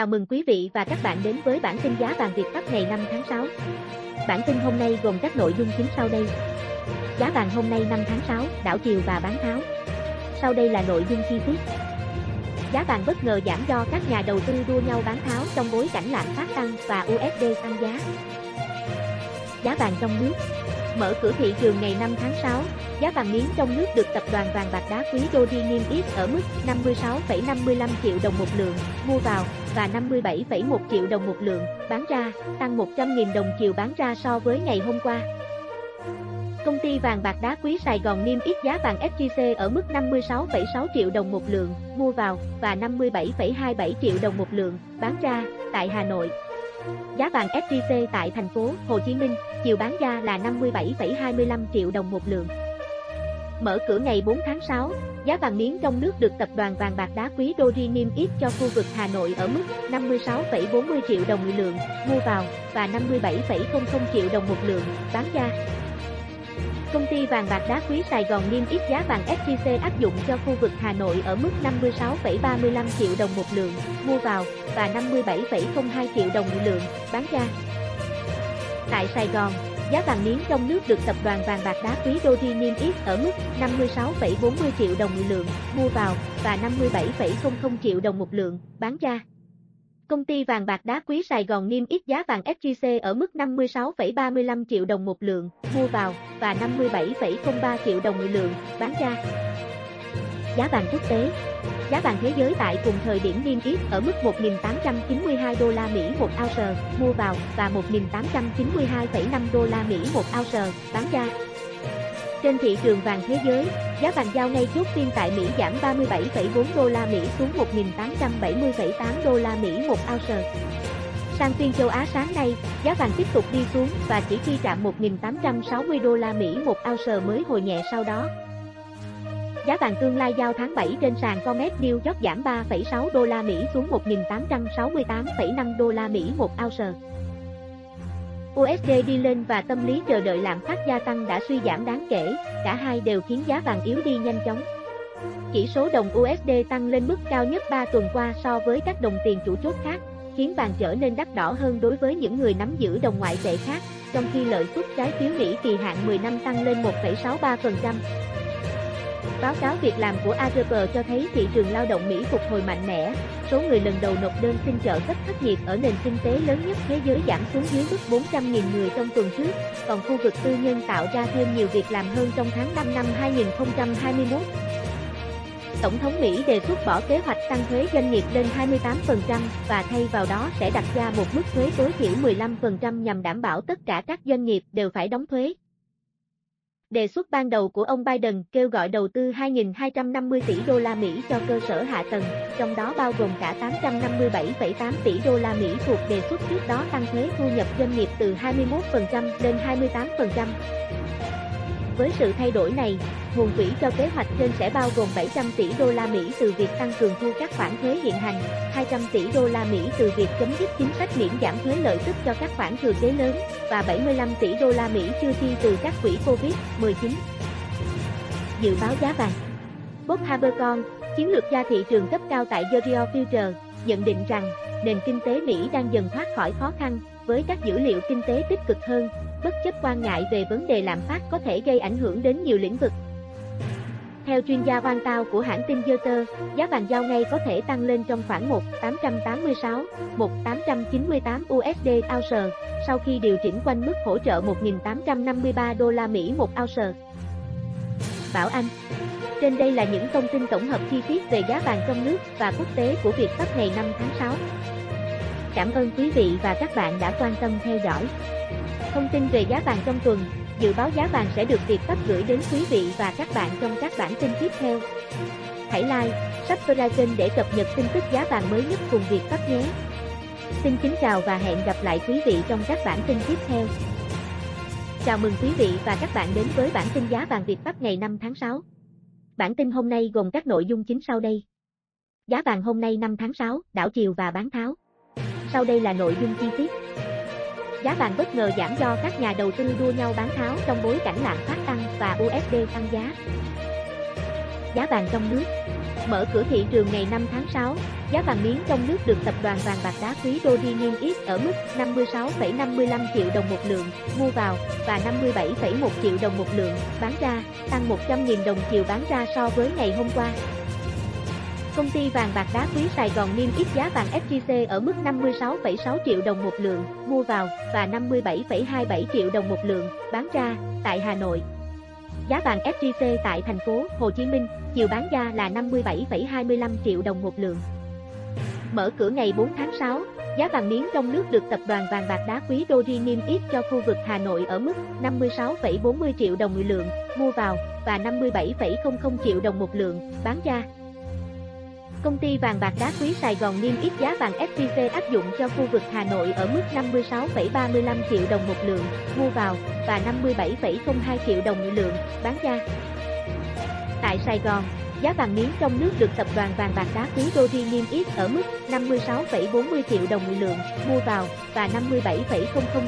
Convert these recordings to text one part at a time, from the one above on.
Chào mừng quý vị và các bạn đến với bản tin giá vàng Việt Bắc ngày 5 tháng 6. Bản tin hôm nay gồm các nội dung chính sau đây. Giá vàng hôm nay 5 tháng 6, đảo chiều và bán tháo. Sau đây là nội dung chi tiết. Giá vàng bất ngờ giảm do các nhà đầu tư đua nhau bán tháo trong bối cảnh lạm phát tăng và USD tăng giá. Giá vàng trong nước Mở cửa thị trường ngày 5 tháng 6, giá vàng miếng trong nước được tập đoàn vàng bạc đá quý Doji niêm yết ở mức 56,55 triệu đồng một lượng mua vào và 57,1 triệu đồng một lượng bán ra, tăng 100.000 đồng chiều bán ra so với ngày hôm qua. Công ty vàng bạc đá quý Sài Gòn niêm yết giá vàng SJC ở mức 56,6 triệu đồng một lượng mua vào và 57,27 triệu đồng một lượng bán ra tại Hà Nội. Giá vàng SJC tại thành phố Hồ Chí Minh, chiều bán ra là 57,25 triệu đồng một lượng. Mở cửa ngày 4 tháng 6, giá vàng miếng trong nước được tập đoàn vàng bạc đá quý Doji niêm yết cho khu vực Hà Nội ở mức 56,40 triệu đồng một lượng mua vào và 57,00 triệu đồng một lượng bán ra. Công ty vàng bạc đá quý Sài Gòn niêm yết giá vàng SJC áp dụng cho khu vực Hà Nội ở mức 56,35 triệu đồng một lượng mua vào và 57,02 triệu đồng một lượng bán ra. Tại Sài Gòn, giá vàng miếng trong nước được tập đoàn vàng bạc đá quý Doji niêm yết ở mức 56,40 triệu đồng một lượng mua vào và 57,00 triệu đồng một lượng bán ra. Công ty vàng bạc đá quý Sài Gòn niêm yết giá vàng SJC ở mức 56,35 triệu đồng một lượng mua vào và 57,03 triệu đồng một lượng bán ra. Giá vàng quốc tế Giá vàng thế giới tại cùng thời điểm niêm yết ở mức 1.892 đô la Mỹ một ounce mua vào và 1.892,5 đô la Mỹ một ounce bán ra. Trên thị trường vàng thế giới, giá vàng giao ngay chốt phiên tại Mỹ giảm 37,4 đô la Mỹ xuống 1.870,8 đô la Mỹ một ounce. Sang phiên châu Á sáng nay, giá vàng tiếp tục đi xuống và chỉ khi chạm 1.860 đô la Mỹ một ounce mới hồi nhẹ sau đó. Giá vàng tương lai giao tháng 7 trên sàn Comex New York giảm 3,6 đô la Mỹ xuống 1.868,5 đô la Mỹ một ounce. USD đi lên và tâm lý chờ đợi lạm phát gia tăng đã suy giảm đáng kể, cả hai đều khiến giá vàng yếu đi nhanh chóng. Chỉ số đồng USD tăng lên mức cao nhất 3 tuần qua so với các đồng tiền chủ chốt khác, khiến vàng trở nên đắt đỏ hơn đối với những người nắm giữ đồng ngoại tệ khác, trong khi lợi suất trái phiếu Mỹ kỳ hạn 10 năm tăng lên 1,63%. Báo cáo việc làm của AGP cho thấy thị trường lao động Mỹ phục hồi mạnh mẽ, số người lần đầu nộp đơn xin trợ cấp thất nghiệp ở nền kinh tế lớn nhất thế giới giảm xuống dưới mức 400.000 người trong tuần trước, còn khu vực tư nhân tạo ra thêm nhiều việc làm hơn trong tháng 5 năm 2021. Tổng thống Mỹ đề xuất bỏ kế hoạch tăng thuế doanh nghiệp lên 28% và thay vào đó sẽ đặt ra một mức thuế tối thiểu 15% nhằm đảm bảo tất cả các doanh nghiệp đều phải đóng thuế. Đề xuất ban đầu của ông Biden kêu gọi đầu tư 2.250 tỷ đô la Mỹ cho cơ sở hạ tầng, trong đó bao gồm cả 857,8 tỷ đô la Mỹ thuộc đề xuất trước đó tăng thuế thu nhập doanh nghiệp từ 21% lên 28%. Với sự thay đổi này, nguồn quỹ cho kế hoạch trên sẽ bao gồm 700 tỷ đô la Mỹ từ việc tăng cường thu các khoản thuế hiện hành, 200 tỷ đô la Mỹ từ việc chấm dứt chính sách miễn giảm thuế lợi tức cho các khoản thừa kế lớn và 75 tỷ đô la Mỹ chưa chi từ các quỹ Covid-19. Dự báo giá vàng Bob Habercorn, chiến lược gia thị trường cấp cao tại Gerio Future, nhận định rằng nền kinh tế Mỹ đang dần thoát khỏi khó khăn với các dữ liệu kinh tế tích cực hơn, bất chấp quan ngại về vấn đề lạm phát có thể gây ảnh hưởng đến nhiều lĩnh vực. Theo chuyên gia Van Tao của hãng tin Reuters, giá vàng giao ngay có thể tăng lên trong khoảng 1.886, 1.898 USD ounce sau khi điều chỉnh quanh mức hỗ trợ 1.853 đô la Mỹ một ounce. Bảo Anh Trên đây là những thông tin tổng hợp chi tiết về giá vàng trong nước và quốc tế của Việt Bắc ngày 5 tháng 6. Cảm ơn quý vị và các bạn đã quan tâm theo dõi. Thông tin về giá vàng trong tuần, dự báo giá vàng sẽ được Việt Bắc gửi đến quý vị và các bạn trong các bản tin tiếp theo. Hãy like, subscribe kênh để cập nhật tin tức giá vàng mới nhất cùng Việt Bắc nhé. Xin kính chào và hẹn gặp lại quý vị trong các bản tin tiếp theo. Chào mừng quý vị và các bạn đến với bản tin giá vàng Việt Bắc ngày 5 tháng 6. Bản tin hôm nay gồm các nội dung chính sau đây. Giá vàng hôm nay 5 tháng 6, đảo chiều và bán tháo. Sau đây là nội dung chi tiết. Giá vàng bất ngờ giảm do các nhà đầu tư đua nhau bán tháo trong bối cảnh lạm phát tăng và USD tăng giá. Giá vàng trong nước Mở cửa thị trường ngày 5 tháng 6, giá vàng miếng trong nước được tập đoàn vàng bạc đá quý Doji niêm yết ở mức 56,55 triệu đồng một lượng mua vào và 57,1 triệu đồng một lượng bán ra, tăng 100.000 đồng chiều bán ra so với ngày hôm qua. Công ty vàng bạc đá quý Sài Gòn niêm yết giá vàng SJC ở mức 56,6 triệu đồng một lượng mua vào và 57,27 triệu đồng một lượng bán ra tại Hà Nội. Giá vàng SJC tại thành phố Hồ Chí Minh, chiều bán ra là 57,25 triệu đồng một lượng. Mở cửa ngày 4 tháng 6, giá vàng miếng trong nước được tập đoàn vàng bạc đá quý Doji niêm yết cho khu vực Hà Nội ở mức 56,40 triệu đồng một lượng mua vào và 57,00 triệu đồng một lượng bán ra. Công ty vàng bạc đá quý Sài Gòn niêm yết giá vàng SJC áp dụng cho khu vực Hà Nội ở mức 56,35 triệu đồng một lượng mua vào và 57,02 triệu đồng một lượng bán ra. Tại Sài Gòn, giá vàng miếng trong nước được tập đoàn vàng bạc đá quý Doji niêm yết ở mức 56,40 triệu đồng một lượng mua vào và 57,00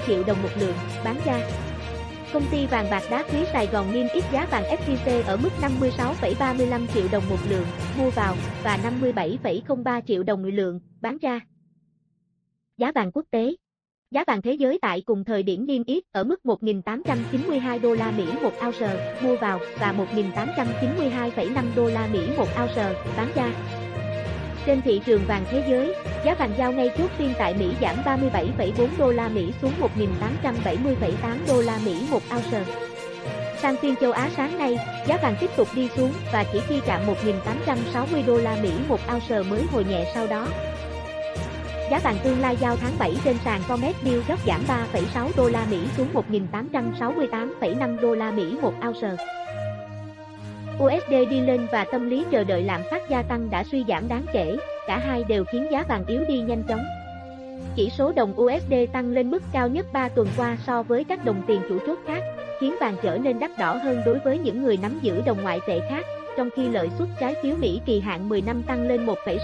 triệu đồng một lượng bán ra. Công ty vàng bạc đá quý Sài Gòn niêm yết giá vàng SJC ở mức 56,35 triệu đồng một lượng mua vào và 57,03 triệu đồng một lượng bán ra. Giá vàng quốc tế Giá vàng thế giới tại cùng thời điểm niêm yết ở mức 1.892 đô la Mỹ một ounce mua vào và 1.892,5 đô la Mỹ một ounce bán ra. Trên thị trường vàng thế giới, giá vàng giao ngay chốt phiên tại Mỹ giảm 37,4 đô la Mỹ xuống 1.870,8 đô la Mỹ một ounce. Sang phiên châu Á sáng nay, giá vàng tiếp tục đi xuống và chỉ khi chạm 1.860 đô la Mỹ một ounce mới hồi nhẹ sau đó. Giá vàng tương lai giao tháng 7 trên sàn Comex New York giảm 3,6 đô la Mỹ xuống 1.868,5 đô la Mỹ một ounce. USD đi lên và tâm lý chờ đợi lạm phát gia tăng đã suy giảm đáng kể, cả hai đều khiến giá vàng yếu đi nhanh chóng. Chỉ số đồng USD tăng lên mức cao nhất 3 tuần qua so với các đồng tiền chủ chốt khác, khiến vàng trở nên đắt đỏ hơn đối với những người nắm giữ đồng ngoại tệ khác, trong khi lợi suất trái phiếu Mỹ kỳ hạn 10 năm tăng lên 1,6